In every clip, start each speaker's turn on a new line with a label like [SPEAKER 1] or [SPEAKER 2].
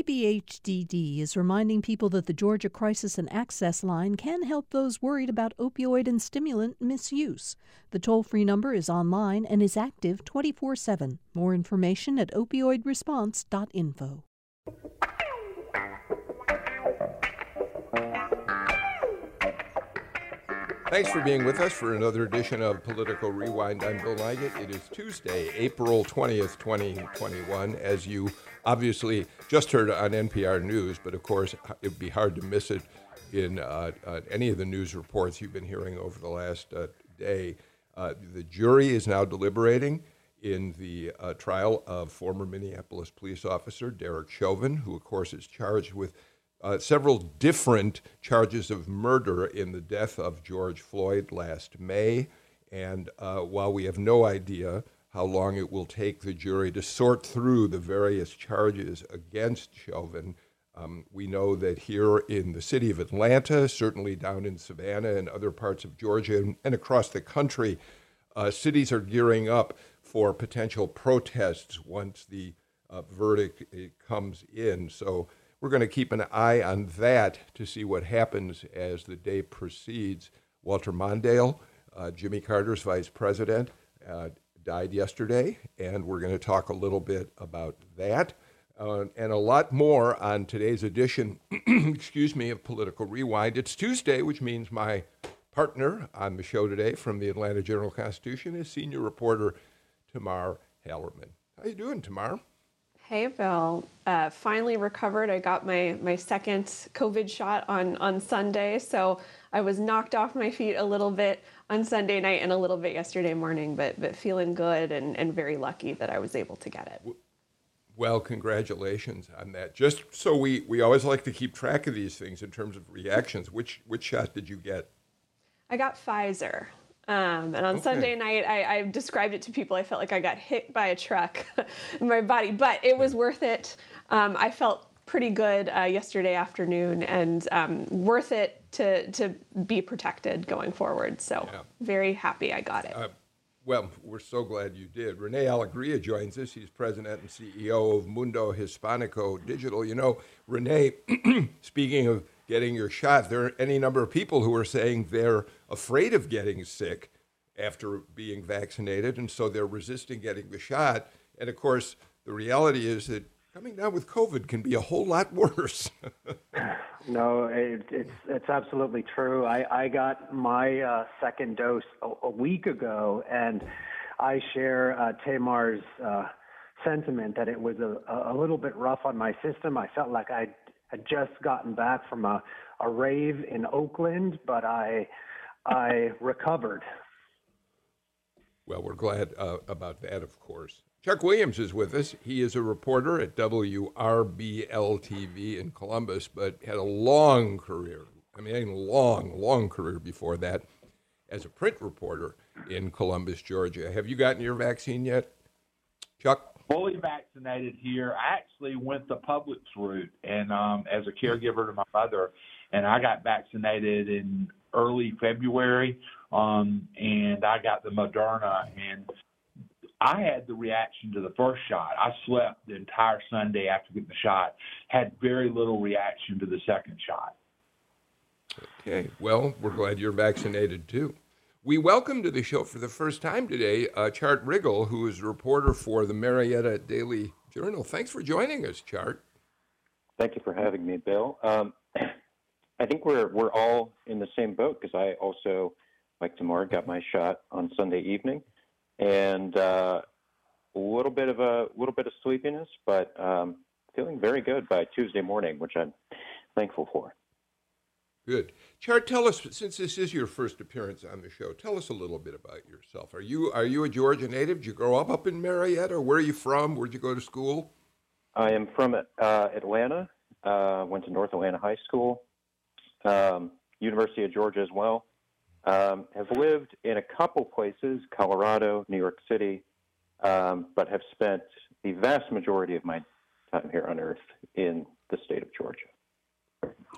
[SPEAKER 1] DBHDD is reminding people that the Georgia Crisis and Access Line can help those worried about opioid and stimulant misuse. The toll free number is online and is active 24 7. More information at opioidresponse.info.
[SPEAKER 2] Thanks for being with us for another edition of Political Rewind. I'm Bill Nigut. It is Tuesday, April 20th, 2021. As you obviously just heard on NPR News, but of course, it would be hard to miss it in uh, uh, any of the news reports you've been hearing over the last uh, day. Uh, the jury is now deliberating in the uh, trial of former Minneapolis police officer Derek Chauvin, who, of course, is charged with uh, several different charges of murder in the death of George Floyd last May. And while we have no idea how long it will take the jury to sort through the various charges against Chauvin, um, we know that here in the city of Atlanta, certainly down in Savannah and other parts of Georgia and, and across the country, uh, cities are gearing up for potential protests once the uh, verdict uh, comes in. So we're going to keep an eye on that to see what happens as the day proceeds. Walter Mondale, uh, Jimmy Carter's vice president, uh, died yesterday, and we're going to talk a little bit about that. Uh, and a lot more on today's edition, excuse me, of Political Rewind. It's Tuesday, which means my partner on the show today from the Atlanta Journal Constitution is senior reporter Tamar Hallerman. How you doing, Tamar?
[SPEAKER 3] Hey, Bill. Uh, finally recovered. I got my, my second COVID shot on, on Sunday, so I was knocked off my feet a little bit on Sunday night and a little bit yesterday morning, but, but feeling good and, and very lucky that I was able to get it.
[SPEAKER 2] Well, congratulations on that. Just so we, we always like to keep track of these things in terms of reactions. Which, which shot did you get?
[SPEAKER 3] I got Pfizer. Um, and on okay. Sunday night, I, I, described it to people. I felt like I got hit by a truck in my body, but it was worth it. Um, I felt pretty good uh, yesterday afternoon and um, worth it to, to be protected going forward. So, yeah. very happy I got it. Uh,
[SPEAKER 2] well, we're so glad you did. Rene Alegria joins us. He's president and CEO of Mundo Hispanico Digital. You know, Rene, speaking of getting your shot. There are any number of people who are saying they're afraid of getting sick after being vaccinated, and so they're resisting getting the shot. And of course, the reality is that coming down with COVID can be a whole lot worse.
[SPEAKER 4] no, it, it's it's absolutely true. I, I got my uh, second dose a, a, week ago, and I share uh, Tamar's uh, sentiment that it was a, a little bit rough on my system. I felt like I had just gotten back from a, a rave in Oakland, but I I recovered.
[SPEAKER 2] Well, we're glad uh, about that, of course. Chuck Williams is with us. He is a reporter at WRBL TV in Columbus, but had a long career. I mean, a long, long career before that as a print reporter in Columbus, Georgia. Have you gotten your vaccine yet, Chuck?
[SPEAKER 5] Fully vaccinated here. I actually went the Publix route, and um, as a caregiver to my mother, and I got vaccinated in early February, um, and I got the Moderna, and I had the reaction to the first shot. I slept the entire Sunday after getting the shot. Had very little reaction to the second shot.
[SPEAKER 2] Okay. Well, we're glad you're vaccinated too. We welcome to the show for the first time today uh, Chart Riggall, who is a reporter for the Marietta Daily Journal. Thanks for joining us, Chart.
[SPEAKER 6] Thank you for having me, Bill. Um, I think we're we're all in the same boat because I also, like Tamar, got my shot on Sunday evening, and uh, a little bit of a little bit of sleepiness, but um, feeling very good by Tuesday morning, which I'm thankful for.
[SPEAKER 2] Good. Chart, tell us since this is your first appearance on the show. Tell us a little bit about yourself. Are you are you a Georgia native? Did you grow up up in Marietta, or where are you from? Where'd you go to school?
[SPEAKER 6] I am from uh, Atlanta. Uh, went to North Atlanta High School, um, University of Georgia as well. Um, have lived in a couple places, Colorado, New York City, um, but have spent the vast majority of my time here on Earth in the state of Georgia.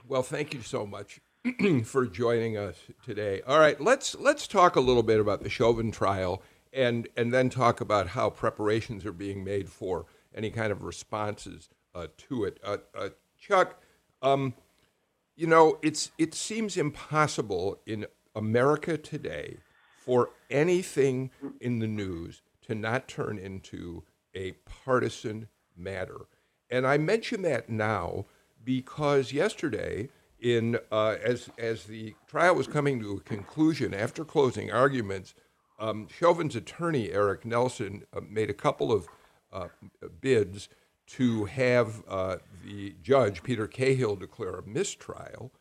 [SPEAKER 2] Well, thank you so much for joining us today. All right, let's let's talk a little bit about the Chauvin trial and and then talk about how preparations are being made for any kind of responses uh, to it. Uh, uh, Chuck, um, you know, it's it seems impossible in America today for anything in the news to not turn into a partisan matter. And I mention that now because yesterday, in uh, as as the trial was coming to a conclusion after closing arguments, um, Chauvin's attorney Eric Nelson uh, made a couple of uh, bids to have uh, the judge Peter Cahill declare a mistrial.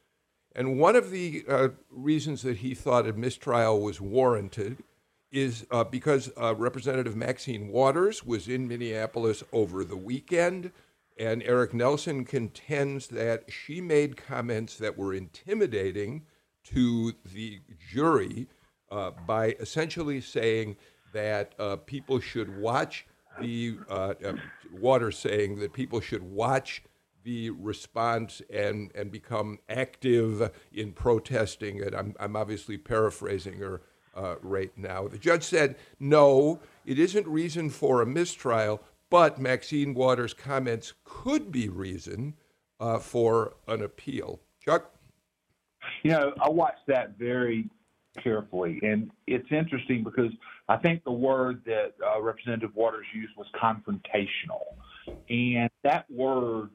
[SPEAKER 2] And one of the uh, reasons that he thought a mistrial was warranted is uh, because Representative Maxine Waters was in Minneapolis over the weekend and Eric Nelson contends that she made comments that were intimidating to the jury uh, by essentially saying that uh, people should watch the uh, uh water saying that people should watch the response and and become active in protesting it. I'm I'm obviously paraphrasing her uh, right now. The judge said no, it isn't reason for a mistrial, but Maxine Waters' comments could be reason uh, for an appeal. Chuck?
[SPEAKER 5] You know, I watched that very carefully, and it's interesting because I think the word that uh, Representative Waters used was confrontational. And that word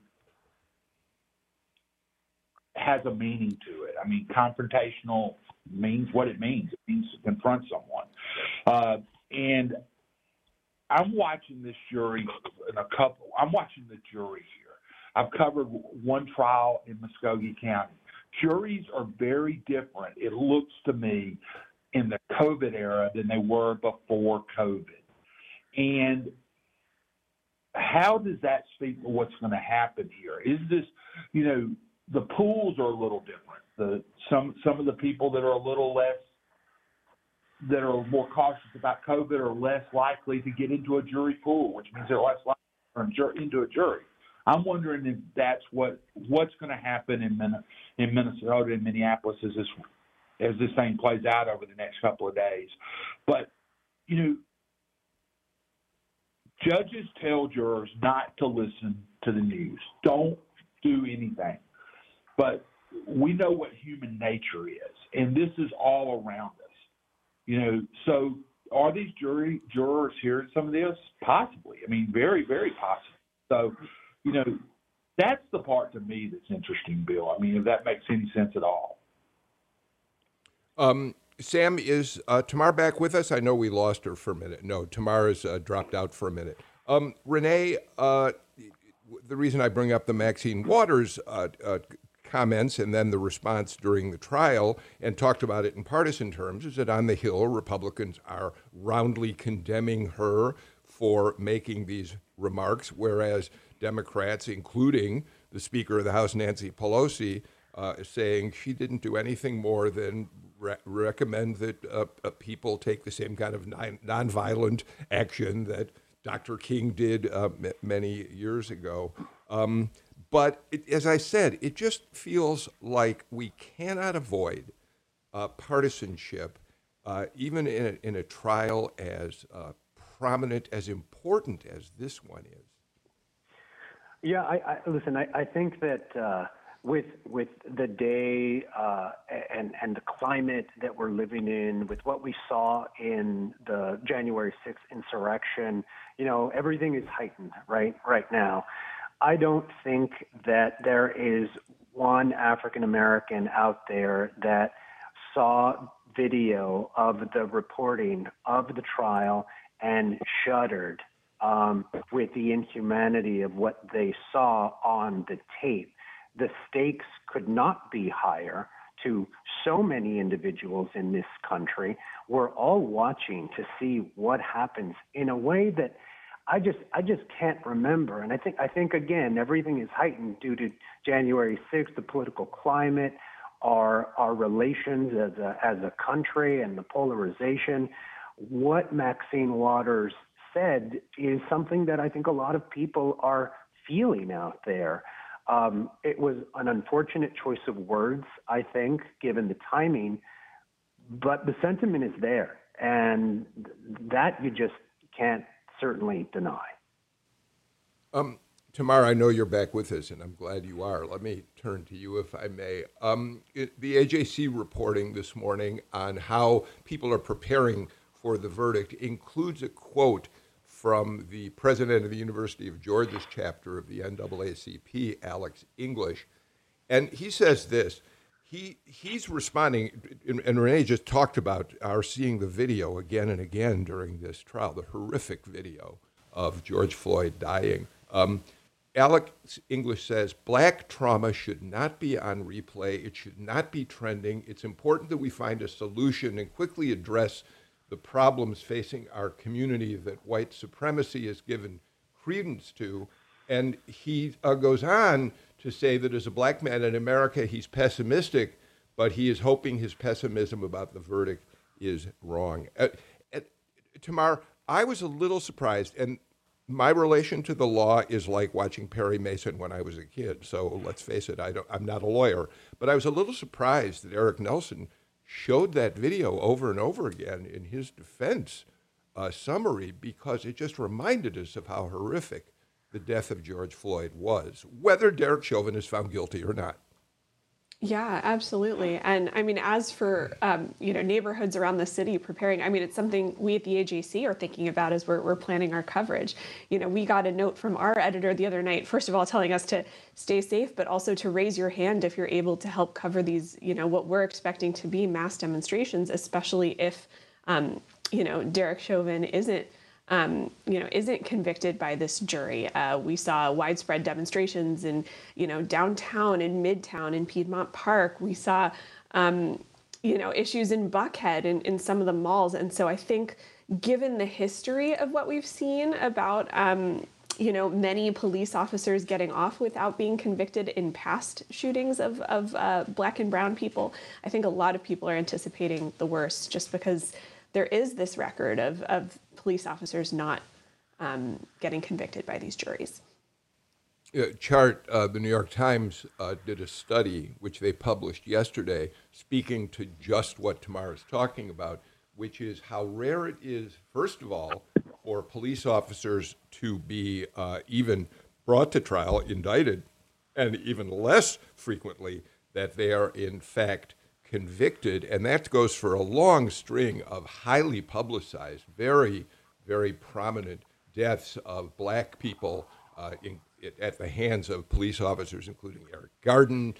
[SPEAKER 5] has a meaning to it. I mean, confrontational means what it means. It means to confront someone. Uh, and I'm watching this jury in a couple. I'm watching the jury here. I've covered one trial in Muscogee County. Juries are very different. It looks to me in the COVID era than they were before COVID. And how does that speak to what's going to happen here? Is this, you know, the pools are a little different. The some some of the people that are a little less that are more cautious about COVID are less likely to get into a jury pool, which means they're less likely to turn into a jury. I'm wondering if that's what what's going to happen in in Minnesota and Minneapolis as this as this thing plays out over the next couple of days. But you know, judges tell jurors not to listen to the news. Don't do anything. But we know what human nature is, and this is all around us. You know, so are these jury jurors hearing some of this? Possibly. I mean, very, very possible. So, you know, that's the part to me that's interesting, Bill. I mean, if that makes any sense at all.
[SPEAKER 2] Um, Sam, is uh, Tamar back with us? I know we lost her for a minute. No, Tamar has uh, dropped out for a minute. Um, Rene, uh, the reason I bring up the Maxine Waters uh, uh, comments and then the response during the trial and talked about it in partisan terms is that on the Hill, Republicans are roundly condemning her for making these remarks, whereas Democrats, including the Speaker of the House, Nancy Pelosi, uh, saying she didn't do anything more than re- recommend that uh, uh, people take the same kind of non- nonviolent action that Dr. King did uh, m- many years ago. Um, but it, as I said, it just feels like we cannot avoid uh, partisanship, uh, even in a, in a trial as uh, prominent, as important as this one is.
[SPEAKER 4] Yeah, I, I listen. I, I think that uh, with with the day uh, and and the climate that we're living in, with what we saw in the January 6th insurrection, you know, everything is heightened right right now. I don't think that there is one African American out there that saw video of the reporting of the trial and shuddered um, with the inhumanity of what they saw on the tape. The stakes could not be higher to so many individuals in this country. We're all watching to see what happens in a way that I just I just can't remember. And I think I think again everything is heightened due to January 6th, the political climate, our our relations as a as a country, and the polarization. What Maxine Waters said is something that I think a lot of people are feeling out there. Um, it was an unfortunate choice of words, I think, given the timing, but the sentiment is there, and that you just can't certainly deny.
[SPEAKER 2] Um, Tamar, I know you're back with us, and I'm glad you are. Let me turn to you, if I may. Um, it, the AJC reporting this morning on how people are preparing for the verdict includes a quote from the president of the University of Georgia's chapter of the NAACP, Alex English. And he says this he, he's responding, and Rene just talked about our seeing the video again and again during this trial, the horrific video of George Floyd dying. Um, Alex English says black trauma should not be on replay. It should not be trending. It's important that we find a solution and quickly address the problems facing our community that white supremacy has given credence to. And he uh, goes on to say that as a black man in America, he's pessimistic, but he is hoping his pessimism about the verdict is wrong. Uh, uh, Tamar, I was a little surprised, and my relation to the law is like watching Perry Mason when I was a kid. So let's face it, I don't, I'm not a lawyer. But I was a little surprised that Eric Nelson showed that video over and over again in his defense uh, summary because it just reminded us of how horrific the death of George Floyd was, whether Derek Chauvin is found guilty or not.
[SPEAKER 3] Yeah, absolutely. And I mean, as for um, you know neighborhoods around the city preparing, I mean, it's something we at the AJC are thinking about as we're, we're planning our coverage. You know, we got a note from our editor the other night, first of all, telling us to stay safe, but also to raise your hand if you're able to help cover these, you know, what we're expecting to be mass demonstrations, especially if, um, you know, Derek Chauvin isn't um, you know, isn't convicted by this jury. Uh, we saw widespread demonstrations in, you know, downtown in midtown in Piedmont Park. We saw, um, you know, issues in Buckhead and in some of the malls. And so I think, given the history of what we've seen about, um, you know, many police officers getting off without being convicted in past shootings of, of uh, black and brown people, I think a lot of people are anticipating the worst just because there is this record of, of police officers not um, getting convicted by these juries.
[SPEAKER 2] Uh, chart, uh, the New York Times uh, did a study which they published yesterday, speaking to just what Tamara is talking about, which is how rare it is, first of all, for police officers to be uh, even brought to trial, indicted, and even less frequently that they are in fact convicted. And that goes for a long string of highly publicized, very very prominent deaths of black people uh, in, at the hands of police officers, including Eric Garden,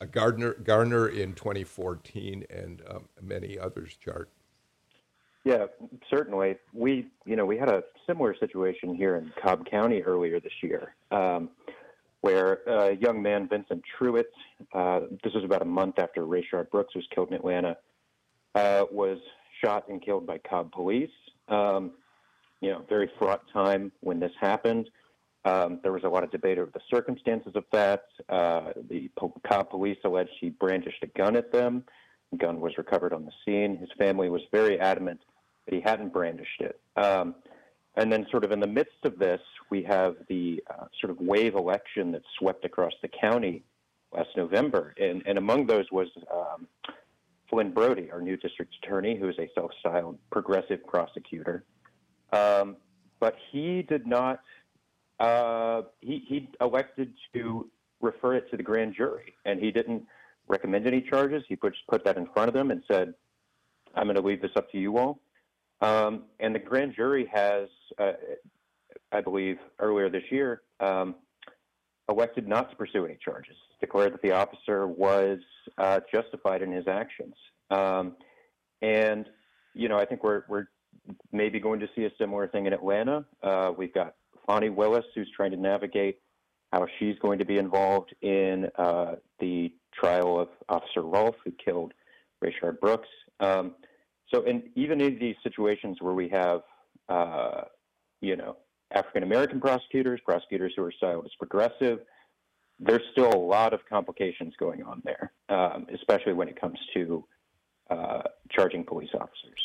[SPEAKER 2] uh, Gardner, Garner in 2014, and um, many others. Chart.
[SPEAKER 6] Yeah, certainly. We, you know, we had a similar situation here in Cobb County earlier this year, um, where a young man, Vincent Truitt, uh, this was about a month after Rayshard Brooks was killed in Atlanta, uh, was shot and killed by Cobb police. Um, you know, very fraught time when this happened. Um, there was a lot of debate over the circumstances of that. Uh, the Cobb police alleged he brandished a gun at them. The gun was recovered on the scene. His family was very adamant that he hadn't brandished it. Um, and then, sort of in the midst of this, we have the uh, sort of wave election that swept across the county last November. And, and among those was um, Flynn Broady, our new district attorney, who is a self styled progressive prosecutor. Um, but he did not. Uh, he he elected to refer it to the grand jury, and he didn't recommend any charges. He put put that in front of them and said, "I'm going to leave this up to you all." Um, and the grand jury has, uh, I believe, earlier this year, um, elected not to pursue any charges. Declared that the officer was uh, justified in his actions. Um, and you know, I think we're we're maybe going to see a similar thing in Atlanta. Uh, we've got Fani Willis, who's trying to navigate how she's going to be involved in uh, the trial of Officer Rolfe, who killed Rayshard Brooks. Um, so, and even in these situations where we have, uh, you know, African American prosecutors, prosecutors who are styled as progressive, there's still a lot of complications going on there, um, especially when it comes to uh, charging police officers.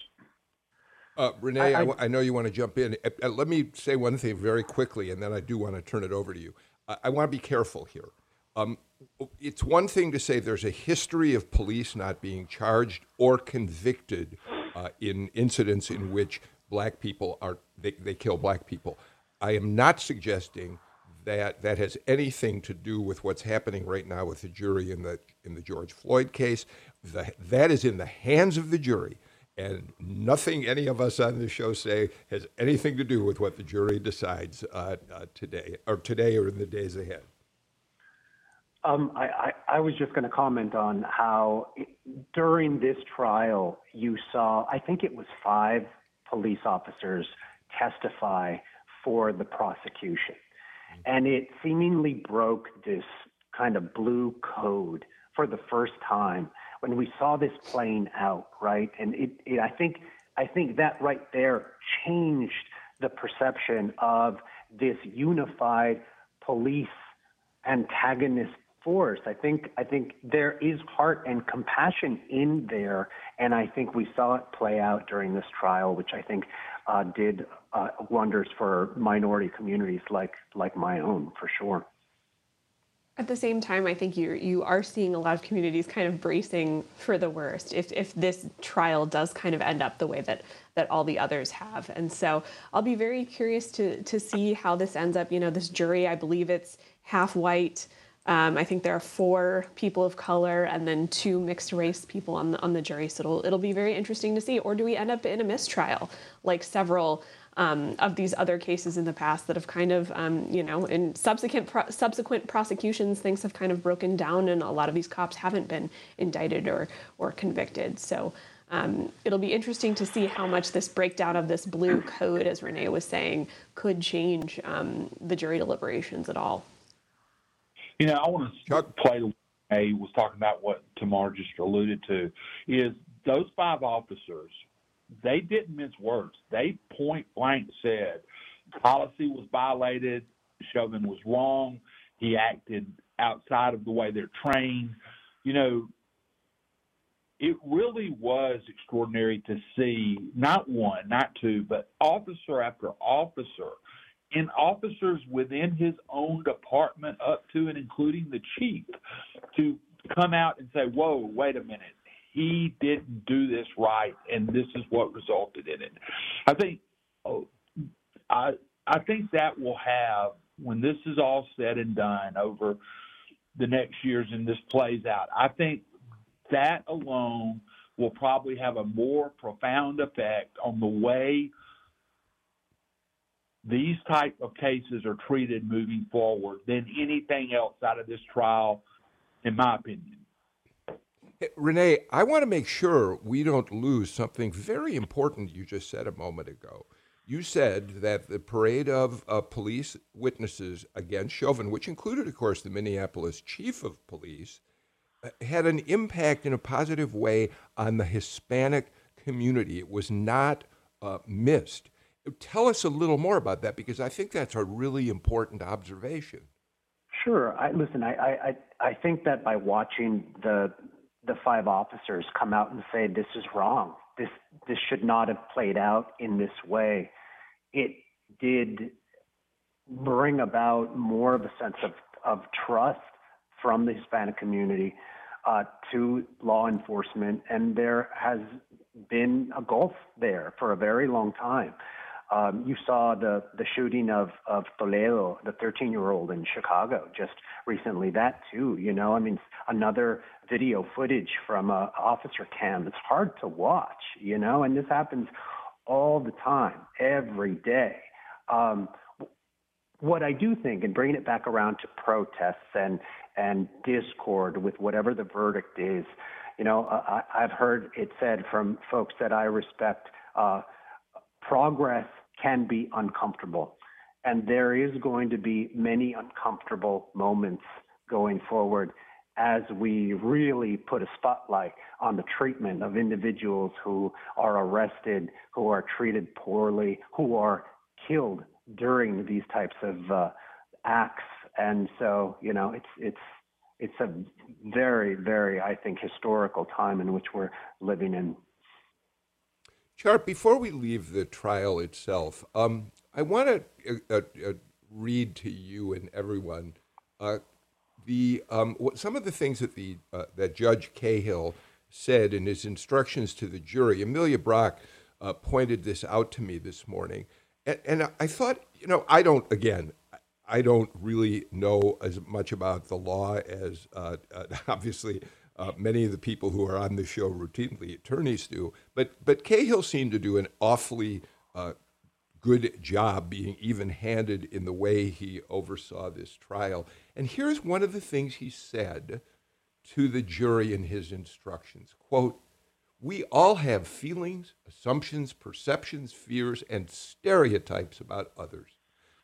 [SPEAKER 2] Uh, Rene, I, I, I, know you want to jump in. Uh, uh, let me say one thing very quickly, and then I do want to turn it over to you. I, I want to be careful here. Um, it's one thing to say there's a history of police not being charged or convicted uh, in incidents in which black people are they, they kill black people. I am not suggesting that that has anything to do with what's happening right now with the jury in the in the George Floyd case. The, that is in the hands of the jury, and nothing any of us on the show say has anything to do with what the jury decides uh, uh, today or today or in the days ahead.
[SPEAKER 4] Um, I, I, I, was just going to comment on how it, during this trial you saw, I think it was five police officers testify for the prosecution. And it seemingly broke this kind of blue code for the first time when we saw this playing out, right? And it, it I think I think that right there changed the perception of this unified police antagonist force. I think I think there is heart and compassion in there, and I think we saw it play out during this trial, which I think uh, did uh, wonders for minority communities like like my own, for sure.
[SPEAKER 3] At the same time, I think you you are seeing a lot of communities kind of bracing for the worst if if this trial does kind of end up the way that that all the others have. And so I'll be very curious to to see how this ends up. You know, this jury, I believe it's half white. Um, I think there are four people of color and then two mixed race people on the on the jury. So it'll it'll be very interesting to see. Or do we end up in a mistrial like several um, of these other cases in the past that have kind of, um, you know, in subsequent pro- subsequent prosecutions, things have kind of broken down, and a lot of these cops haven't been indicted or or convicted. So. Um, it'll be interesting to see how much this breakdown of this blue code, as Rene was saying, could change um, the jury deliberations at all.
[SPEAKER 5] You know, I want to play the way was talking about what Tamar just alluded to. Is those five officers they didn't mince words. They point blank said policy was violated, Chauvin was wrong, he acted outside of the way they're trained. You know, it really was extraordinary to see not one, not two, but officer after officer and officers within his own department up to and including the chief to come out and say, whoa, wait a minute he didn't do this right, and this is what resulted in it. I think, oh, I I think that will have when this is all said and done over the next years and this plays out. I think that alone will probably have a more profound effect on the way these type of cases are treated moving forward than anything else out of this trial, in my opinion.
[SPEAKER 2] Rene, I want to make sure we don't lose something very important you just said a moment ago. You said that the parade of uh, police witnesses against Chauvin, which included, of course, the Minneapolis chief of police, uh, had an impact in a positive way on the Hispanic community. It was not uh, missed. Tell us a little more about that because I think that's a really important observation.
[SPEAKER 4] Sure. I, listen, I, I, I think that by watching the the five officers come out and say this is wrong. This this should not have played out in this way. It did bring about more of a sense of, of trust from the Hispanic community uh, to law enforcement, and there has been a gulf there for a very long time. Um, you saw the the shooting of of Toledo, the 13 year old in Chicago, just recently. That too, you know, I mean, another video footage from a officer cam. It's hard to watch, you know, and this happens all the time, every day. Um, what I do think, and bringing it back around to protests and and discord with whatever the verdict is, you know, I, I've heard it said from folks that I respect. Uh, progress can be uncomfortable. And there is going to be many uncomfortable moments going forward as we really put a spotlight on the treatment of individuals who are arrested, who are treated poorly, who are killed during these types of uh, acts. And so, you know, it's it's it's a very, very, I think, historical time in which we're living in.
[SPEAKER 2] Chart, before we leave the trial itself, um, I want to uh, uh, uh, read to you and everyone uh, the um, some of the things that the uh, that Judge Cahill said in his instructions to the jury. Amelia Brock uh, pointed this out to me this morning, and, and I thought, you know, I don't again. I don't really know as much about the law as obviously uh, many of the people who are on the show routinely attorneys do. But but Cahill seemed to do an awfully uh, good job being even-handed in the way he oversaw this trial. And here's one of the things he said to the jury in his instructions: "Quote." We all have feelings, assumptions, perceptions, fears, and stereotypes about others.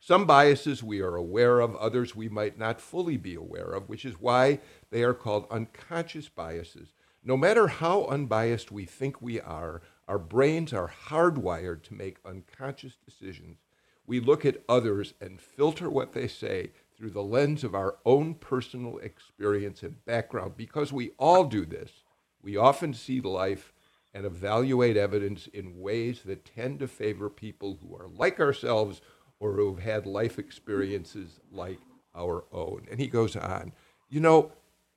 [SPEAKER 2] Some biases we are aware of, others we might not fully be aware of, which is why they are called unconscious biases. No matter how unbiased we think we are, our brains are hardwired to make unconscious decisions. We look at others and filter what they say through the lens of our own personal experience and background. Because we all do this, we often see life and evaluate evidence in ways that tend to favor people who are like ourselves or who've had life experiences like our own. And he goes on, you know,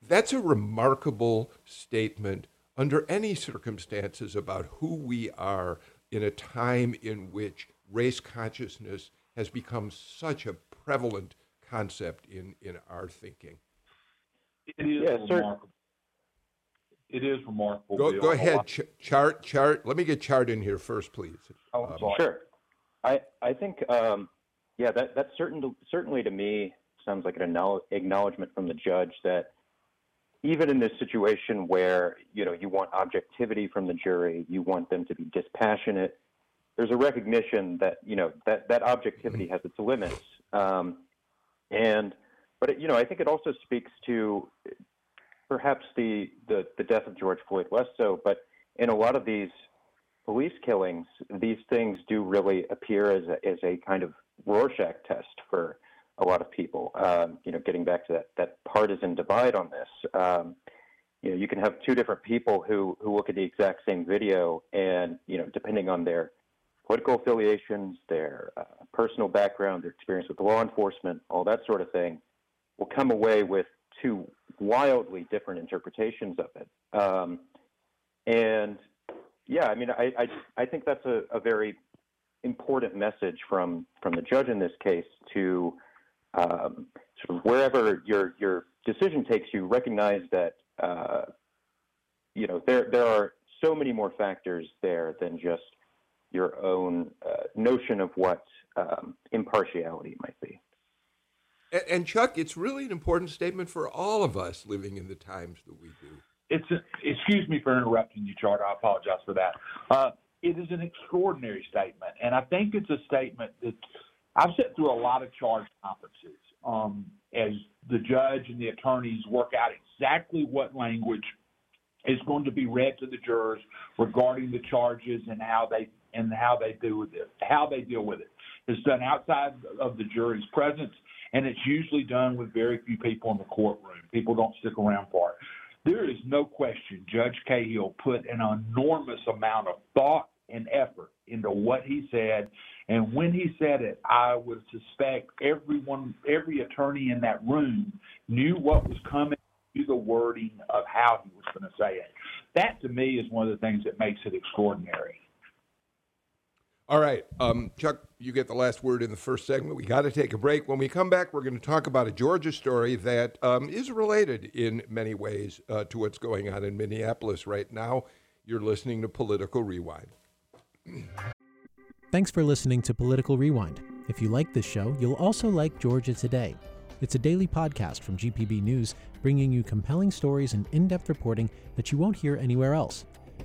[SPEAKER 2] that's a remarkable statement under any circumstances about who we are in a time in which race consciousness has become such a prevalent concept in, in our thinking.
[SPEAKER 5] It is
[SPEAKER 6] Yeah, sir.
[SPEAKER 5] remarkable. It is remarkable.
[SPEAKER 2] Go, go ahead, Ch- Chart. Chart. Let me get Chart in here first, please.
[SPEAKER 5] Oh,
[SPEAKER 2] Um.
[SPEAKER 6] Sure. I I think um, yeah that that certain certainly to me sounds like an acknowledgement from the judge that even in this situation where you know you want objectivity from the jury, you want them to be dispassionate. There's a recognition that you know that that objectivity has its limits, um, and but it, you know I think it also speaks to perhaps the, the the death of George Floyd less so, but in a lot of these police killings, these things do really appear as a, as a kind of Rorschach test for a lot of people. Um, you know, getting back to that, that partisan divide on this, um, you know, you can have two different people who, who look at the exact same video and, you know, depending on their political affiliations, their uh, personal background, their experience with law enforcement, all that sort of thing, will come away with two wildly different interpretations of it. Um, and yeah, I mean, I, I, I think that's a, a very important message from, from the judge in this case to um, sort of wherever your, your decision takes you, recognize that, uh, you know, there, there are so many more factors there than just your own uh, notion of what um, impartiality might be.
[SPEAKER 2] And, and Chuck, it's really an important statement for all of us living in the times that we do.
[SPEAKER 5] It's a, excuse me for interrupting you, Chart. I apologize for that. Uh, it is an extraordinary statement, and I think it's a statement that I've sat through a lot of charge conferences um, as the judge and the attorneys work out exactly what language is going to be read to the jurors regarding the charges and how they and how they deal with it. How they deal with it. It's done outside of the jury's presence, and it's usually done with very few people in the courtroom. People don't stick around for it. There is no question Judge Cahill put an enormous amount of thought and effort into what he said. And when he said it, I would suspect everyone, every attorney in that room knew what was coming, knew the wording of how he was going to say it. That to me is one of the things that makes it extraordinary.
[SPEAKER 2] All right, um, Chuck, you get the last word in the first segment. We got to take a break. When we come back, we're going to talk about a Georgia story that um, is related in many ways uh, to what's going on in Minneapolis right now. You're listening to Political Rewind.
[SPEAKER 7] Thanks for listening to Political Rewind. If you like this show, you'll also like Georgia Today. It's a daily podcast from GPB News, bringing you compelling stories and in depth reporting that you won't hear anywhere else.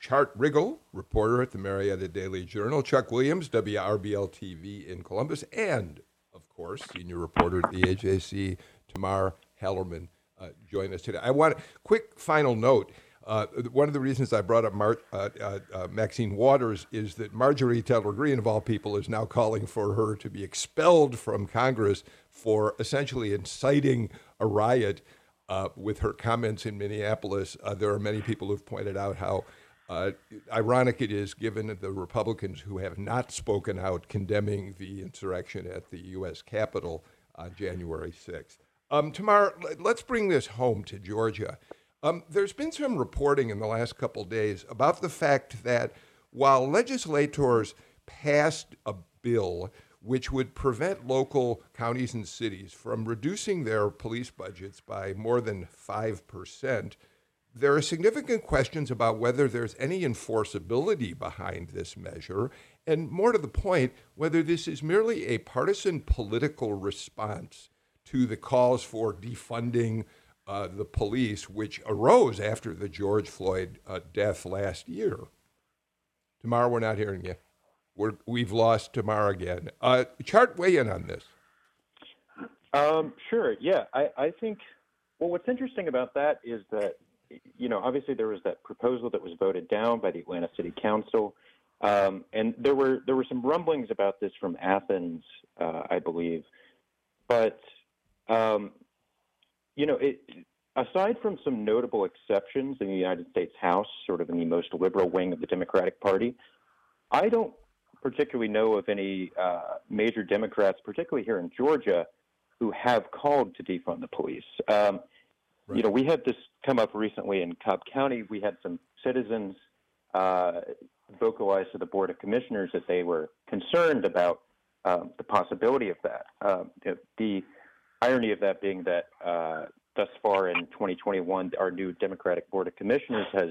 [SPEAKER 2] Chart Riggall, reporter at the Marietta Daily Journal. Chuck Williams, WRBL TV in Columbus. And, of course, senior reporter at the AJC, Tamar Hallerman, uh, join us today. I want a quick final note. Uh, one of the reasons I brought up Mar- uh, uh, uh, Maxine Waters is that Marjorie Taylor Greene, of all people, is now calling for her to be expelled from Congress for essentially inciting a riot. uh, with her comments in Minneapolis. There are many people who've pointed out how uh, ironic it is, given the Republicans who have not spoken out condemning the insurrection at the U.S. Capitol on January 6th. Um, Tamar, let's bring this home to Georgia. Um, there's been some reporting in the last couple days about the fact that while legislators passed a bill which would prevent local counties and cities from reducing their police budgets by more than 5%, there are significant questions about whether there's any enforceability behind this measure, and more to the point, whether this is merely a partisan political response to the calls for defunding uh, the police, which arose after the George Floyd uh, death last year. Tamar, we're not hearing you. We're, we've lost Tamar again. Uh, chart weigh in on this.
[SPEAKER 6] Um, sure. Yeah, I, I think. Well, what's interesting about that is that you know obviously there was that proposal that was voted down by the Atlanta City Council, um, and there were there were some rumblings about this from Athens, uh, I believe, but um, you know it. Aside from some notable exceptions in the United States House, sort of in the most liberal wing of the Democratic Party, I don't particularly know of any uh, major Democrats, particularly here in Georgia, who have called to defund the police. Um, right. You know, we had this come up recently in Cobb County. We had some citizens uh, vocalize to the Board of Commissioners that they were concerned about um, the possibility of that. Um, the irony of that being that uh, thus far in 2021, our new Democratic Board of Commissioners has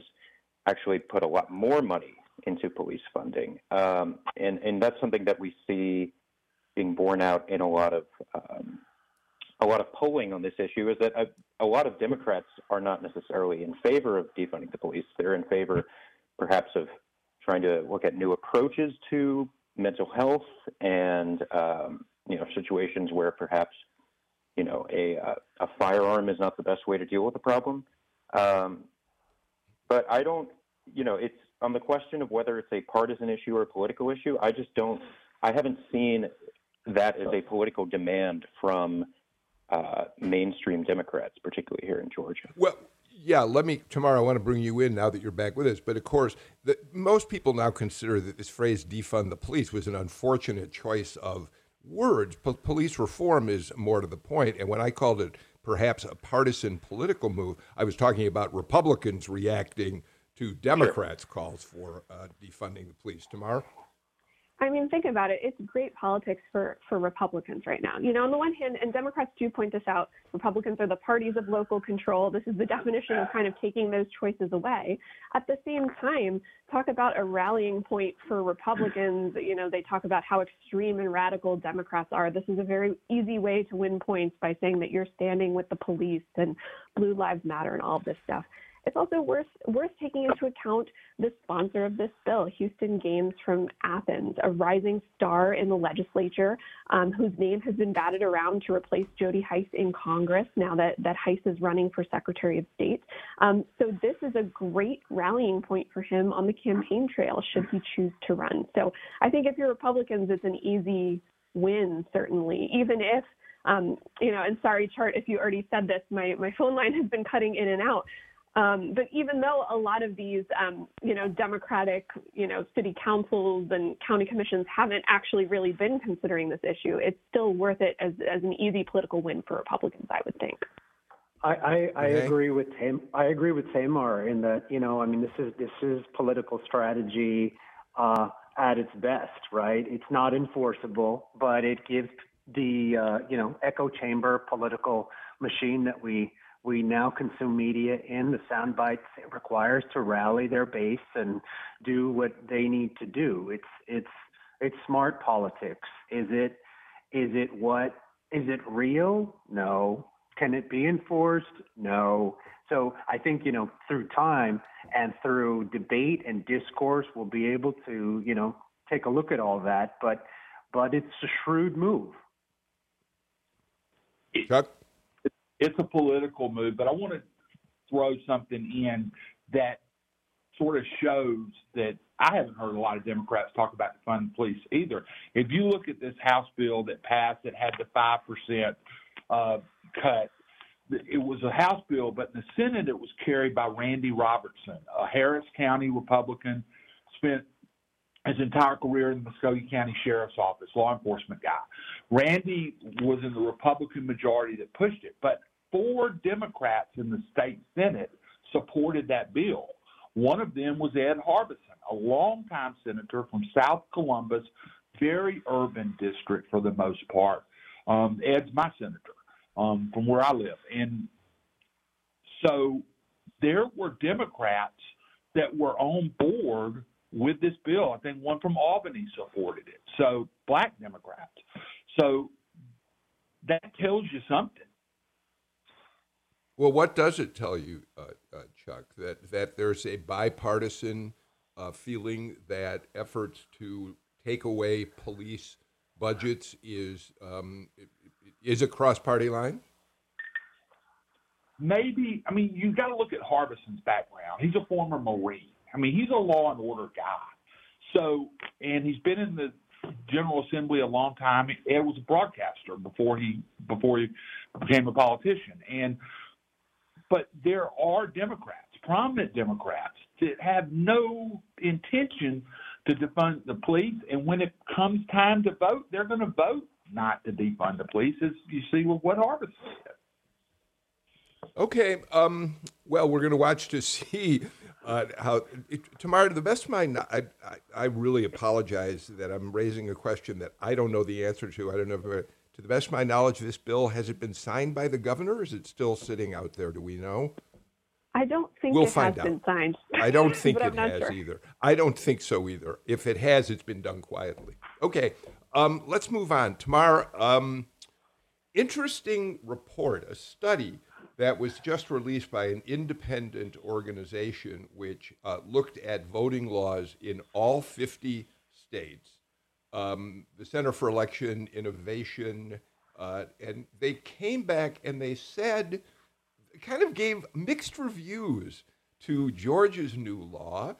[SPEAKER 6] actually put a lot more money into police funding. Um, and, and that's something that we see being borne out in a lot of um, a lot of polling on this issue is that a, a, lot of Democrats are not necessarily in favor of defunding the police. They're in favor, perhaps, of trying to look at new approaches to mental health and um, you know situations where perhaps you know a a firearm is not the best way to deal with the problem. Um, but I don't, you know, it's on the question of whether it's a partisan issue or a political issue, I just don't. I haven't seen that as a political demand from uh, mainstream Democrats, particularly here in Georgia.
[SPEAKER 2] Well, yeah, let me Tamar. I want to bring you in now that you're back with us. But of course, the, most people now consider that this phrase "defund the police" was an unfortunate choice of words. P- police reform is more to the point. And when I called it perhaps a partisan political move, I was talking about Republicans reacting to Democrats' sure. calls for uh, defunding the police. Tamar?
[SPEAKER 3] I mean, think about it. It's great politics for, for Republicans right now. You know, on the one hand, and Democrats do point this out, Republicans are the parties of local control. This is the definition of kind of taking those choices away. At the same time, talk about a rallying point for Republicans. You know, they talk about how extreme and radical Democrats are. This is a very easy way to win points by saying that you're standing with the police and Blue Lives Matter and all of this stuff. It's also worth worth taking into account the sponsor of this bill, Houston Gaines from Athens, a rising star in the legislature, um, whose name has been batted around to replace Jody Hice in Congress now that that Hice is running for Secretary of State. Um, so this is a great rallying point for him on the campaign trail should he choose to run. So I think if you're Republicans, it's an easy win, certainly, even if um, you know, and sorry, Chart, if you already said this, my, my phone line has been cutting in and out. Um, but even though a lot of these, um, you know, Democratic, you know, city councils and county commissions haven't actually really been considering this issue, it's still worth it as, as an easy political win for Republicans, I would think.
[SPEAKER 4] I, I, I agree with Tam, I agree with Tamar in that you know I mean this is this is political strategy uh, at its best, right? It's not enforceable, but it gives the uh, you know echo chamber political machine that we we now consume media in the sound bites it requires to rally their base and do what they need to do. It's it's it's smart politics. Is it is it what is it real? No. Can it be enforced? No. So I think you know through time and through debate and discourse we'll be able to you know take a look at all that. But but it's a shrewd move.
[SPEAKER 2] Chuck
[SPEAKER 5] it's a political move, but I want to throw something in that sort of shows that I haven't heard a lot of Democrats talk about the fund police either. If you look at this House bill that passed that had the five percent uh, cut, it was a House bill, but in the Senate it was carried by Randy Robertson, a Harris County Republican, spent his entire career in the Muscogee County Sheriff's Office, law enforcement guy. Randy was in the Republican majority that pushed it, but four Democrats in the state Senate supported that bill. One of them was Ed Harbison, a longtime senator from South Columbus, very urban district for the most part. Um, Ed's my senator um, from where I live. And so there were Democrats that were on board with this bill. I think one from Albany supported it. So black Democrats. So that tells you something.
[SPEAKER 2] Well, what does it tell you, uh, uh, Chuck? That that there's a bipartisan uh, feeling that efforts to take away police budgets is um, is cross party line?
[SPEAKER 5] Maybe. I mean, you've got to look at Harbison's background. He's a former Marine. I mean, he's a law and order guy. So, and he's been in the General Assembly a long time. Ed was a broadcaster before he before he became a politician. And but there are Democrats, prominent Democrats, that have no intention to defund the police. And when it comes time to vote, they're going to vote not to defund the police, as you see with what Harbison said.
[SPEAKER 2] Okay. Um, well, we're going to watch to see uh, how. Tamar, to the best of my, I, I, I, really apologize that I'm raising a question that I don't know the answer to. I don't know if, to the best of my knowledge, this bill has it been signed by the governor? is it still sitting out there? Do we know?
[SPEAKER 3] I don't think
[SPEAKER 2] we'll
[SPEAKER 3] it
[SPEAKER 2] find
[SPEAKER 3] has
[SPEAKER 2] out.
[SPEAKER 3] been signed.
[SPEAKER 2] I don't think it
[SPEAKER 3] has
[SPEAKER 2] sure. either. I don't think so either. If it has, it's been done quietly. Okay, um, let's move on. Tamar, um, interesting report, a study that was just released by an independent organization which uh, looked at voting laws in all 50 states. Um, the Center for Election Innovation, uh, and they came back and they said kind of gave mixed reviews to Georgia's new law.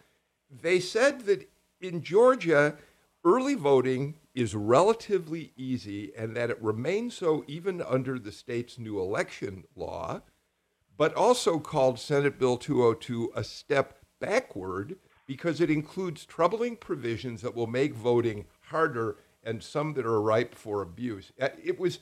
[SPEAKER 2] They said that in Georgia, early voting is relatively easy and that it remains so even under the state's new election law, but also called Senate Bill 202 a step backward because it includes troubling provisions that will make voting harder and some that are ripe for abuse. Uh, it was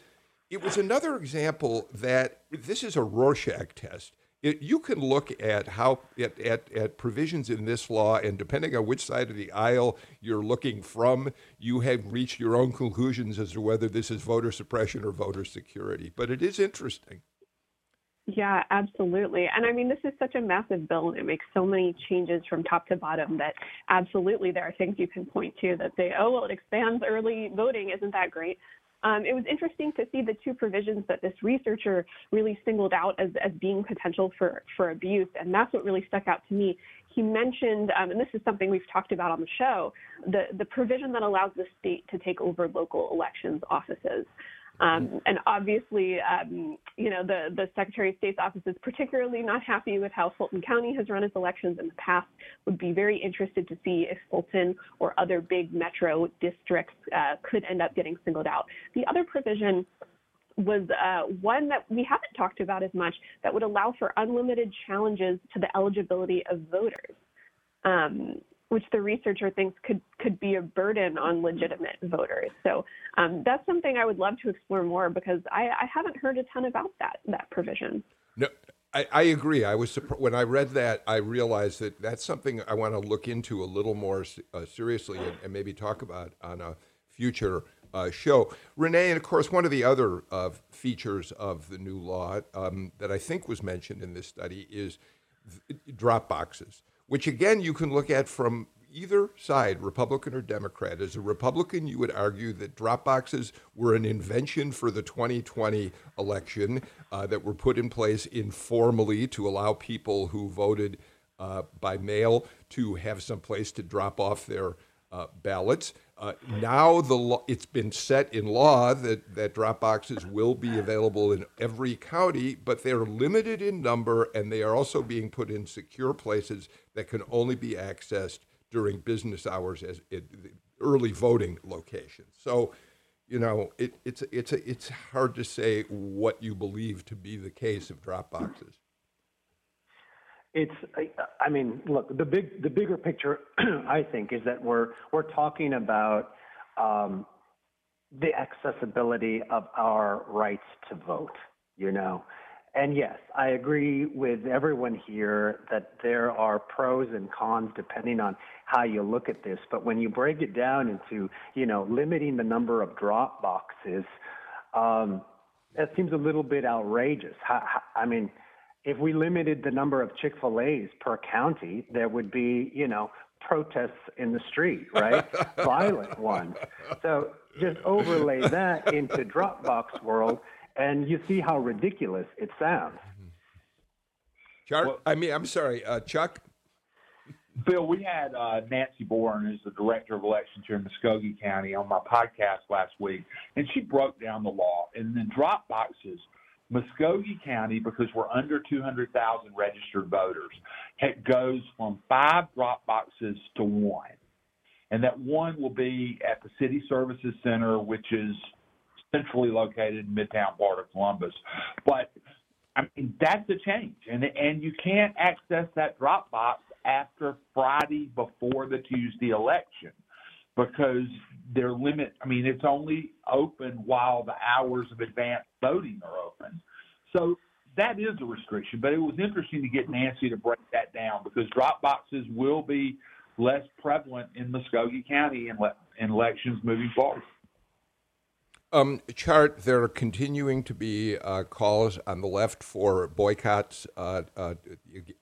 [SPEAKER 2] it was another example that this is a Rorschach test. It, you can look at how at, at, at provisions in this law, and depending on which side of the aisle you're looking from, you have reached your own conclusions as to whether this is voter suppression or voter security. But it is interesting.
[SPEAKER 3] Yeah, absolutely. And I mean, this is such a massive bill, and it makes so many changes from top to bottom that absolutely there are things you can point to that say, oh, well, it expands early voting. Isn't that great? Um, it was interesting to see the two provisions that this researcher really singled out as, as being potential for, for abuse, and that's what really stuck out to me. He mentioned, um, and this is something we've talked about on the show, the, the provision that allows the state to take over local elections offices. Um, and obviously, um, you know, the, the Secretary of State's office is particularly not happy with how Fulton County has run its elections in the past, would be very interested to see if Fulton or other big metro districts uh, could end up getting singled out. The other provision was uh, one that we haven't talked about as much that would allow for unlimited challenges to the eligibility of voters. Um, which the researcher thinks could could be a burden on legitimate voters. So um, that's something I would love to explore more because I, I, haven't heard a ton about that that provision.
[SPEAKER 2] No, I, I agree. I was when I read that, I realized that that's something I want to look into a little more uh, seriously and, and, maybe talk about on a future uh, show. Rene, and of course, one of the other uh, features of the new law um, that I think was mentioned in this study is drop boxes which again you can look at from either side, Republican or Democrat. As a Republican, you would argue that drop boxes were an invention for the 2020 election uh, that were put in place informally to allow people who voted uh, by mail to have some place to drop off their uh, ballots. Uh, now the lo- it's been set in law that, that drop boxes will be available in every county, but they're limited in number and they are also being put in secure places that can only be accessed during business hours as it, early voting locations. So you know, it, it's it's it's hard to say what you believe to be the case of drop boxes.
[SPEAKER 4] It's, I mean, look, the big, the bigger picture, I think, is that we're we're talking about um, the accessibility of our rights to vote. You know, and yes, I agree with everyone here that there are pros and cons depending on how you look at this. But when you break it down into, you know, limiting the number of drop boxes, um, that seems a little bit outrageous. I mean, if we limited the number of Chick fil A's per county, there would be, you know, protests in the street, right? Violent ones. So just overlay that into Dropbox world and you see how ridiculous it sounds.
[SPEAKER 2] Chuck, well, I mean, I'm sorry, uh, Chuck.
[SPEAKER 5] Bill, we had uh, Nancy Boren, who's the director of elections here in Muscogee County, on my podcast last week, and she broke down the law. And then drop boxes, Muscogee County, because we're under 200,000 registered voters, it goes from five drop boxes to one. And that one will be at the City Services Center, which is centrally located in Midtown part of Columbus. But I mean, that's a change, and and you can't access that drop box after Friday before the Tuesday election because their limit. I mean, it's only open while the hours of advanced voting are open. So that is a restriction. But it was interesting to get Nancy to break that down because drop boxes will be less prevalent in Muscogee County in, le- in elections moving forward.
[SPEAKER 2] Um, Chart, there are continuing to be uh, calls on the left for boycotts uh, uh,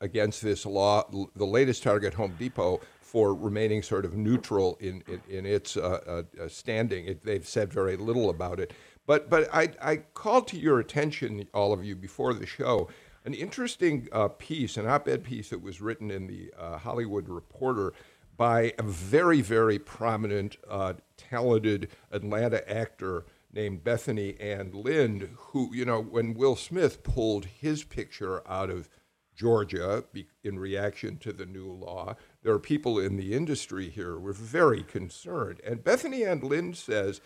[SPEAKER 2] against this law. The latest target, Home Depot, for remaining sort of neutral in, in, in its uh, uh, standing. It, they've said very little about it. But, but I, I called to your attention, all of you, before the show, an interesting uh, piece, an op ed piece that was written in the Hollywood Reporter by a very, very prominent, talented Atlanta actor named Bethany Anne Lind, who, you know, when Will Smith pulled his picture out of Georgia in reaction to the new law, there are people in the industry here who are very concerned. And Bethany Anne Lind says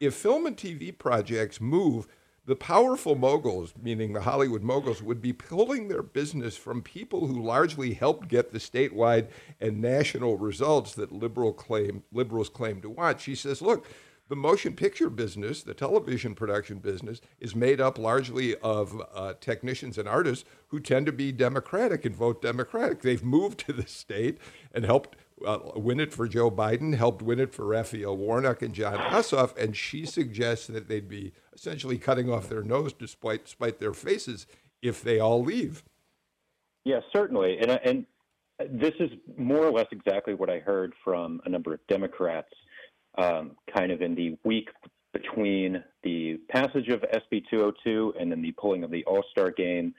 [SPEAKER 2] if film and TV projects move, the powerful moguls, meaning the Hollywood moguls, would be pulling their business from people who largely helped get the statewide and national results that liberal claim, liberals claim to want. She says, look, the motion picture business, the television production business, is made up largely of uh, technicians and artists who tend to be Democratic and vote Democratic. They've moved to the state and helped uh, win it for Joe Biden, helped win it for Raphael Warnock and Jon Ossoff, and she suggests that they'd be essentially cutting off their nose despite, despite their faces if they all leave.
[SPEAKER 6] Yes, certainly. And, and this is more or less exactly what I heard from a number of Democrats um, kind of in the week between the passage of SB 202 and then the pulling of the All Star game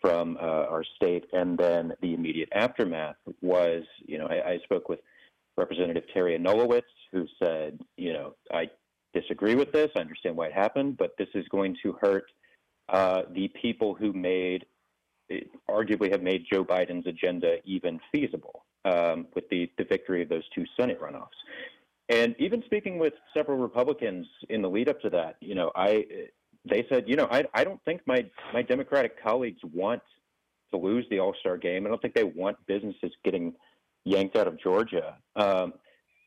[SPEAKER 6] from uh, our state, and then the immediate aftermath was, you know, I, I spoke with Representative Teri Anulewicz, who said, you know, I disagree with this. I understand why it happened, but this is going to hurt uh, the people who made, arguably, have made Joe Biden's agenda even feasible um, with the, the victory of those two Senate runoffs. And even speaking with several Republicans in the lead up to that, you know, I they said, you know, I I don't think my my Democratic colleagues want to lose the All Star game. I don't think they want businesses getting yanked out of Georgia. Um,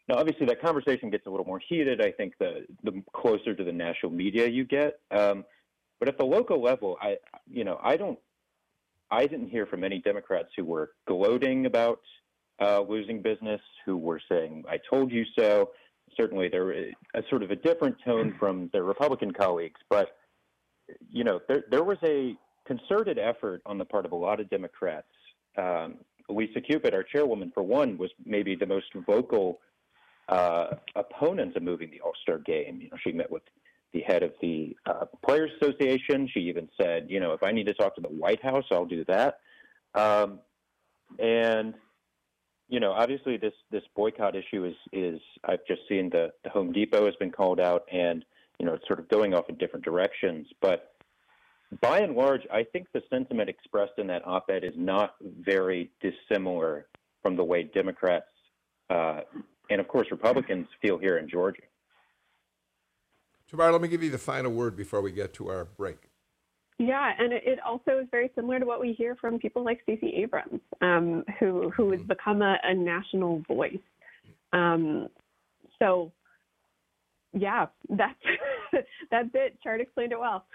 [SPEAKER 6] now, obviously, that conversation gets a little more heated. I think the the closer to the national media you get, um, but at the local level, I you know I don't I didn't hear from any Democrats who were gloating about uh, losing business who were saying, I told you so. Certainly, there was a sort of a different tone from their Republican colleagues, but you know, there, there was a concerted effort on the part of a lot of Democrats. Um, Lisa Cupid, our chairwoman, for one, was maybe the most vocal uh, opponent of moving the All Star game. You know, she met with the head of the uh, Players Association. She even said, you know, if I need to talk to the White House, I'll do that. Um, and you know, obviously this this boycott issue is is I've just seen the the Home Depot has been called out, and you know it's sort of going off in different directions. But by and large, I think the sentiment expressed in that op-ed is not very dissimilar from the way Democrats uh, and of course Republicans feel here in Georgia.
[SPEAKER 2] Tamar, let me give you the final word before we get to our break.
[SPEAKER 3] Yeah, and it also is very similar to what we hear from people like Stacey Abrams, um, who who has mm-hmm. become a, a national voice. Um, so, yeah, that's that's it. Chart explained it well.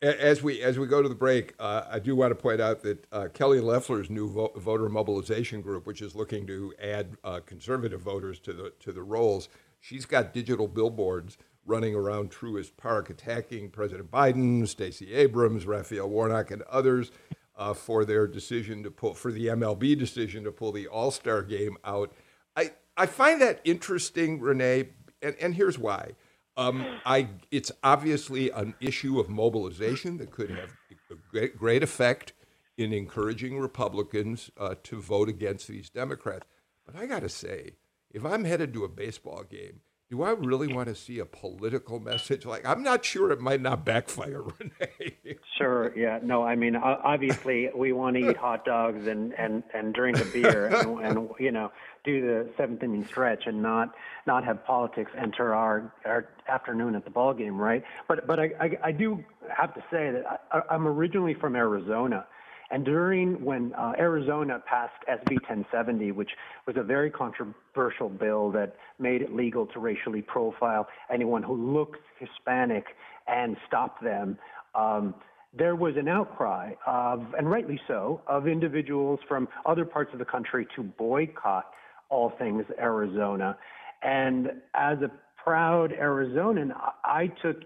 [SPEAKER 2] As we as we go to the break, uh, I do want to point out that uh, Kelly Loeffler's new vo- voter mobilization group, which is looking to add uh, conservative voters to the to the rolls, she's got digital billboards running around Truist Park attacking President Biden, Stacey Abrams, Raphael Warnock, and others uh, for their decision to pull for the MLB decision to pull the All Star game out. I I find that interesting, Rene, and, and here's why. Um, I it's obviously an issue of mobilization that could have a great, great effect in encouraging Republicans uh, to vote against these Democrats. But I got to say, if I'm headed to a baseball game do I really want to see a political message? Like, I'm not sure it might not backfire, Rene.
[SPEAKER 4] sure. Yeah. No. I mean, obviously, we want to eat hot dogs and and and drink a beer and, and you know do the seventh inning stretch and not not have politics enter our our afternoon at the ball game, right? But but I I, I do have to say that I, I'm originally from Arizona. And during when uh, Arizona passed SB 1070, which was a very controversial bill that made it legal to racially profile anyone who looks Hispanic and stop them, um, there was an outcry of, and rightly so, of individuals from other parts of the country to boycott all things Arizona. And as a proud Arizonan, I took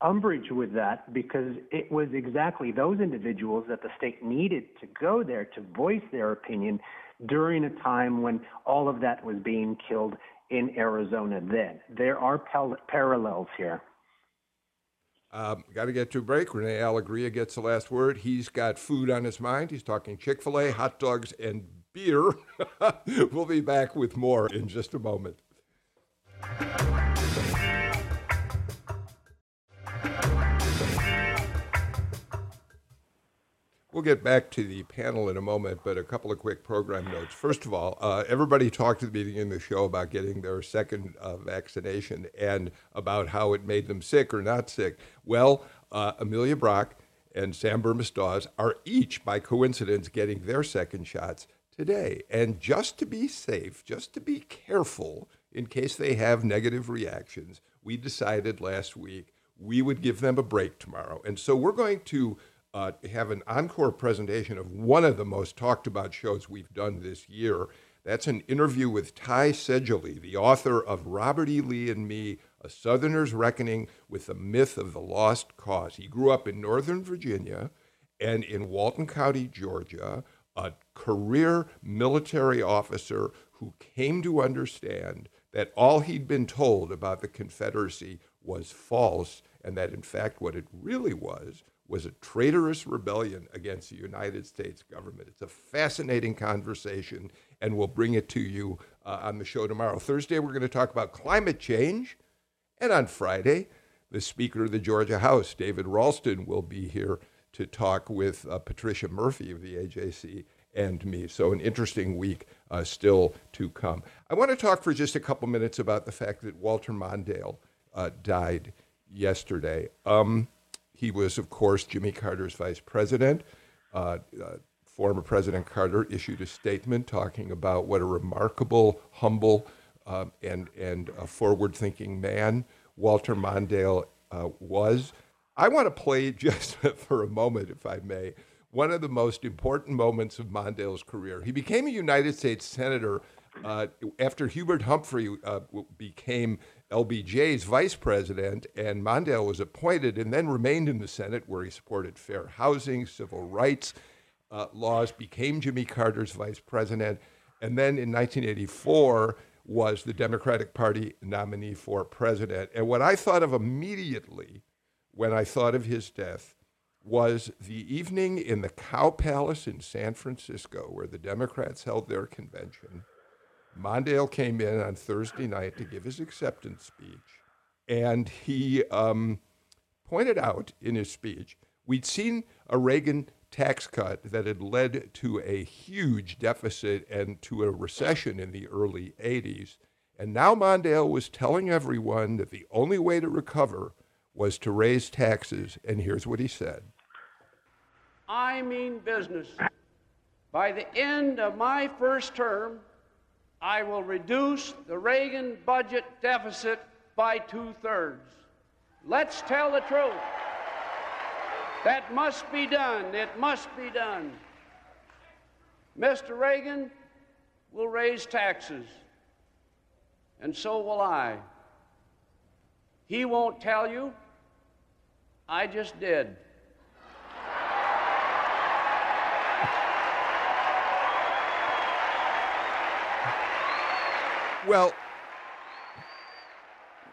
[SPEAKER 4] umbrage with that because it was exactly those individuals that the state needed to go there to voice their opinion during a time when all of that was being killed in Arizona then. There are pal- parallels here.
[SPEAKER 2] Um, got to get to a break. Rene Alegria gets the last word. He's got food on his mind. He's talking Chick fil A, hot dogs, and beer. we'll be back with more in just a moment. We'll get back to the panel in a moment, but a couple of quick program notes. First of all, uh, everybody talked at the beginning of the show about getting their second uh, vaccination and about how it made them sick or not sick. Well, uh, Amelia Brock and Sam Bermas-Dawes are each, by coincidence, getting their second shots today. And just to be safe, just to be careful in case they have negative reactions, we decided last week we would give them a break tomorrow. And so we're going to uh, have an encore presentation of one of the most talked about shows we've done this year. That's an interview with Ty Seidule, the author of Robert E. Lee and Me, A Southerner's Reckoning with the Myth of the Lost Cause. He grew up in Northern Virginia and in Walton County, Georgia, a career military officer who came to understand that all he'd been told about the Confederacy was false, and that in fact what it really was was a traitorous rebellion against the United States government. It's a fascinating conversation, and we'll bring it to you uh, on the show tomorrow. Thursday, we're going to talk about climate change. And on Friday, the Speaker of the Georgia House, David Ralston, will be here to talk with uh, Patricia Murphy of the AJC and me. So, an interesting week uh, still to come. I want to talk for just a couple minutes about the fact that Walter Mondale uh, died yesterday. Um, he was, of course, Jimmy Carter's vice president. Uh, uh, former President Carter issued a statement talking about what a remarkable, humble, uh, and, and forward-thinking man Walter Mondale uh, was. I want to play just for a moment, if I may, one of the most important moments of Mondale's career. He became a United States Senator uh, after Hubert Humphrey uh, became LBJ's vice president, and Mondale was appointed and then remained in the Senate, where he supported fair housing, civil rights uh, laws, became Jimmy Carter's vice president, and then in 1984 was the Democratic Party nominee for president. And what I thought of immediately when I thought of his death was the evening in the Cow Palace in San Francisco, where the Democrats held their convention Mondale came in on Thursday night to give his acceptance speech, and he um, pointed out in his speech we'd seen a Reagan tax cut that had led to a huge deficit and to a recession in the early 80s. And now Mondale was telling everyone that the only way to recover was to raise taxes. And here's what he said
[SPEAKER 8] I mean business. By the end of my first term, I will reduce the Reagan budget deficit by two thirds. Let's tell the truth. That must be done. It must be done. Mr. Reagan will raise taxes, and so will I. He won't tell you. I just did.
[SPEAKER 2] Well,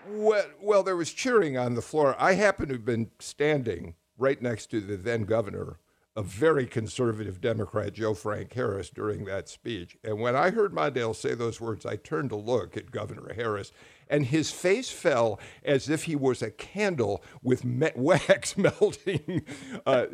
[SPEAKER 2] well, well, there was cheering on the floor. I happen to have been standing right next to the then governor, a very conservative Democrat, Joe Frank Harris, during that speech. And when I heard Mondale say those words, I turned to look at Governor Harris, and his face fell as if he was a candle with me- wax melting uh,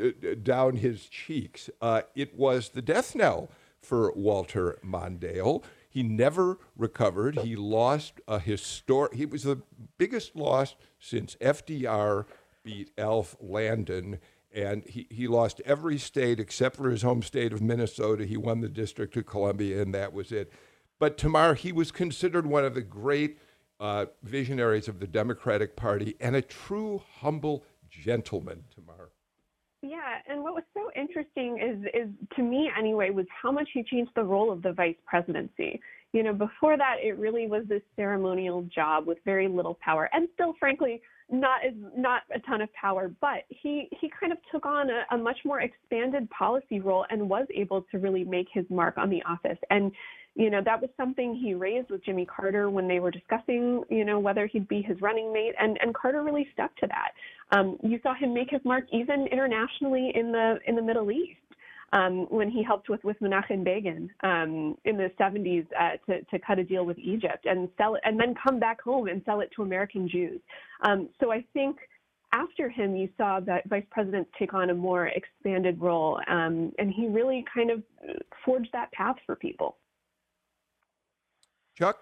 [SPEAKER 2] down his cheeks. Uh, it was the death knell for Walter Mondale. He never recovered. He lost a historic. He was the biggest loss since FDR beat Alf Landon, and he, he lost every state except for his home state of Minnesota. He won the District of Columbia, and that was it. But Tamar, he was considered one of the great uh, visionaries of the Democratic Party and a true humble gentleman, Tamar.
[SPEAKER 3] Yeah, and what was so interesting is is to me anyway was how much he changed the role of the vice presidency. You know, before that it really was this ceremonial job with very little power and still frankly not as not a ton of power, but he he kind of took on a, a much more expanded policy role and was able to really make his mark on the office. And you know that was something he raised with Jimmy Carter when they were discussing you know whether he'd be his running mate, and and Carter really stuck to that. Um, you saw him make his mark even internationally in the in the Middle East um, when he helped with, with Menachem Begin um, in the 70s uh, to, to cut a deal with Egypt and sell it, and then come back home and sell it to American Jews. Um, so I think after him, you saw that vice presidents take on a more expanded role, um, and he really kind of forged that path for people.
[SPEAKER 2] Chuck?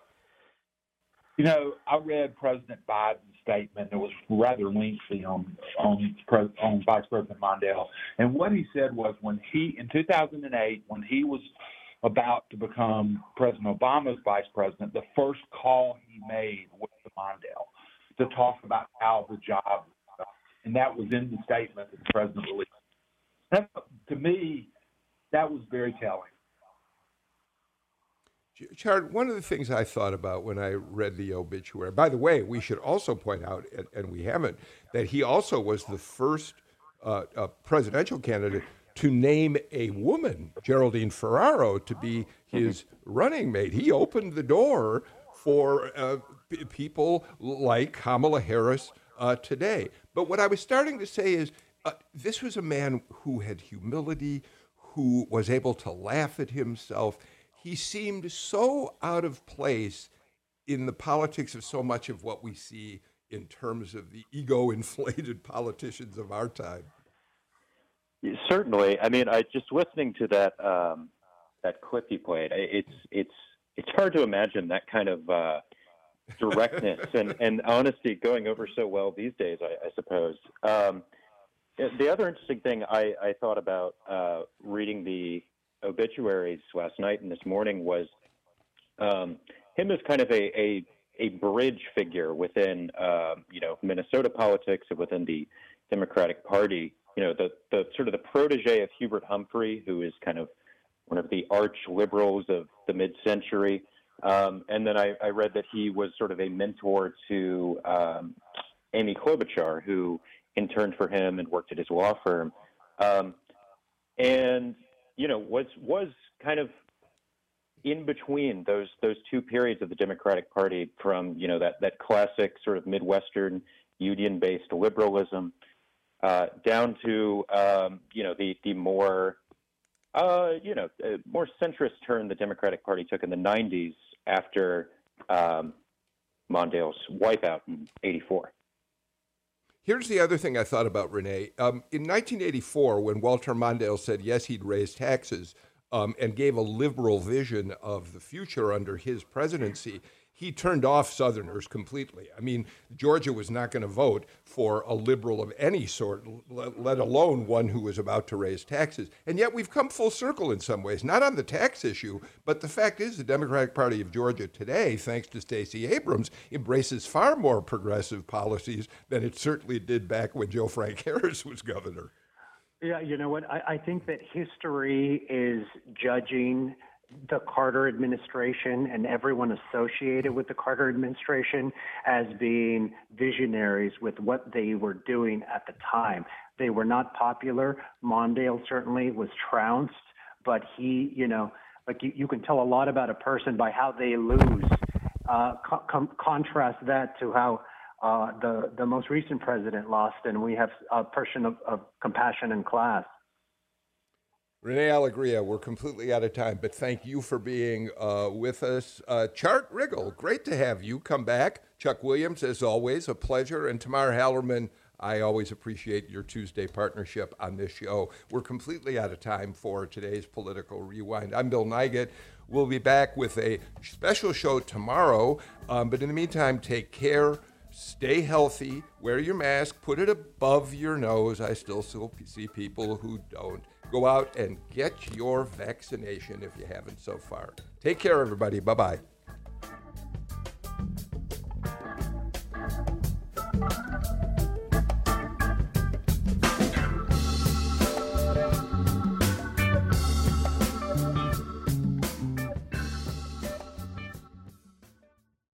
[SPEAKER 5] You know, I read President Biden's statement. It was rather lengthy on on on Vice President Mondale, and what he said was when he in 2008 when he was about to become President Obama's vice president, the first call he made was to Mondale to talk about how the job, and that was in the statement that the president released. That, to me, that was very telling.
[SPEAKER 2] Chard, one of the things I thought about when I read the obituary, by the way, we should also point out, and, and we haven't, that he also was the first uh, uh, presidential candidate to name a woman, Geraldine Ferraro, to be his running mate. He opened the door for uh, p- people like Kamala Harris uh, today. But what I was starting to say is uh, this was a man who had humility, who was able to laugh at himself he seemed so out of place in the politics of so much of what we see in terms of the ego inflated politicians of our time.
[SPEAKER 6] Certainly. I mean, I just listening to that um, that clip you played. It's it's it's hard to imagine that kind of uh, directness and, and honesty going over so well these days. I, I suppose. Um, the other interesting thing I, I thought about uh, reading the obituaries last night and this morning was um, him as kind of a, a, a bridge figure within uh, you know Minnesota politics and within the Democratic Party. You know the the sort of the protege of Hubert Humphrey, who is kind of one of the arch liberals of the mid-century. Um, and then I, I, read that he was sort of a mentor to um, Amy Klobuchar, who interned for him and worked at his law firm. Um, and you know, was was kind of in between those those two periods of the Democratic Party, from you know that that classic sort of Midwestern union-based liberalism, uh, down to um, you know the the more uh, you know uh, more centrist turn the Democratic Party took in the '90s after um, Mondale's wipeout in '84.
[SPEAKER 2] Here's the other thing I thought about, Rene. Um, in 1984, when Walter Mondale said yes, he'd raise taxes, um, and gave a liberal vision of the future under his presidency, he turned off Southerners completely. I mean, Georgia was not going to vote for a liberal of any sort, let alone one who was about to raise taxes. And yet we've come full circle in some ways, not on the tax issue, but the fact is the Democratic Party of Georgia today, thanks to Stacey Abrams, embraces far more progressive policies than it certainly did back when Joe Frank Harris was governor.
[SPEAKER 4] Yeah, you know what? I, I think that history is judging the Carter administration and everyone associated with the Carter administration as being visionaries with what they were doing at the time. They were not popular. Mondale certainly was trounced, but he, you know, like you, you can tell a lot about a person by how they lose. Uh, com- contrast that to how uh, the the most recent president lost, and we have a person of, of compassion and class.
[SPEAKER 2] Rene Alegria, we're completely out of time, but thank you for being uh, with us. Uh, Chart Riggall, great to have you come back. Chuck Williams, as always, a pleasure. And Tamar Hallerman, I always appreciate your Tuesday partnership on this show. We're completely out of time for today's Political Rewind. I'm Bill Nigut. We'll be back with a special show tomorrow, um, but in the meantime, take care. Stay healthy, wear your mask, put it above your nose. I still see people who don't. Go out and get your vaccination if you haven't so far. Take care, everybody. Bye bye.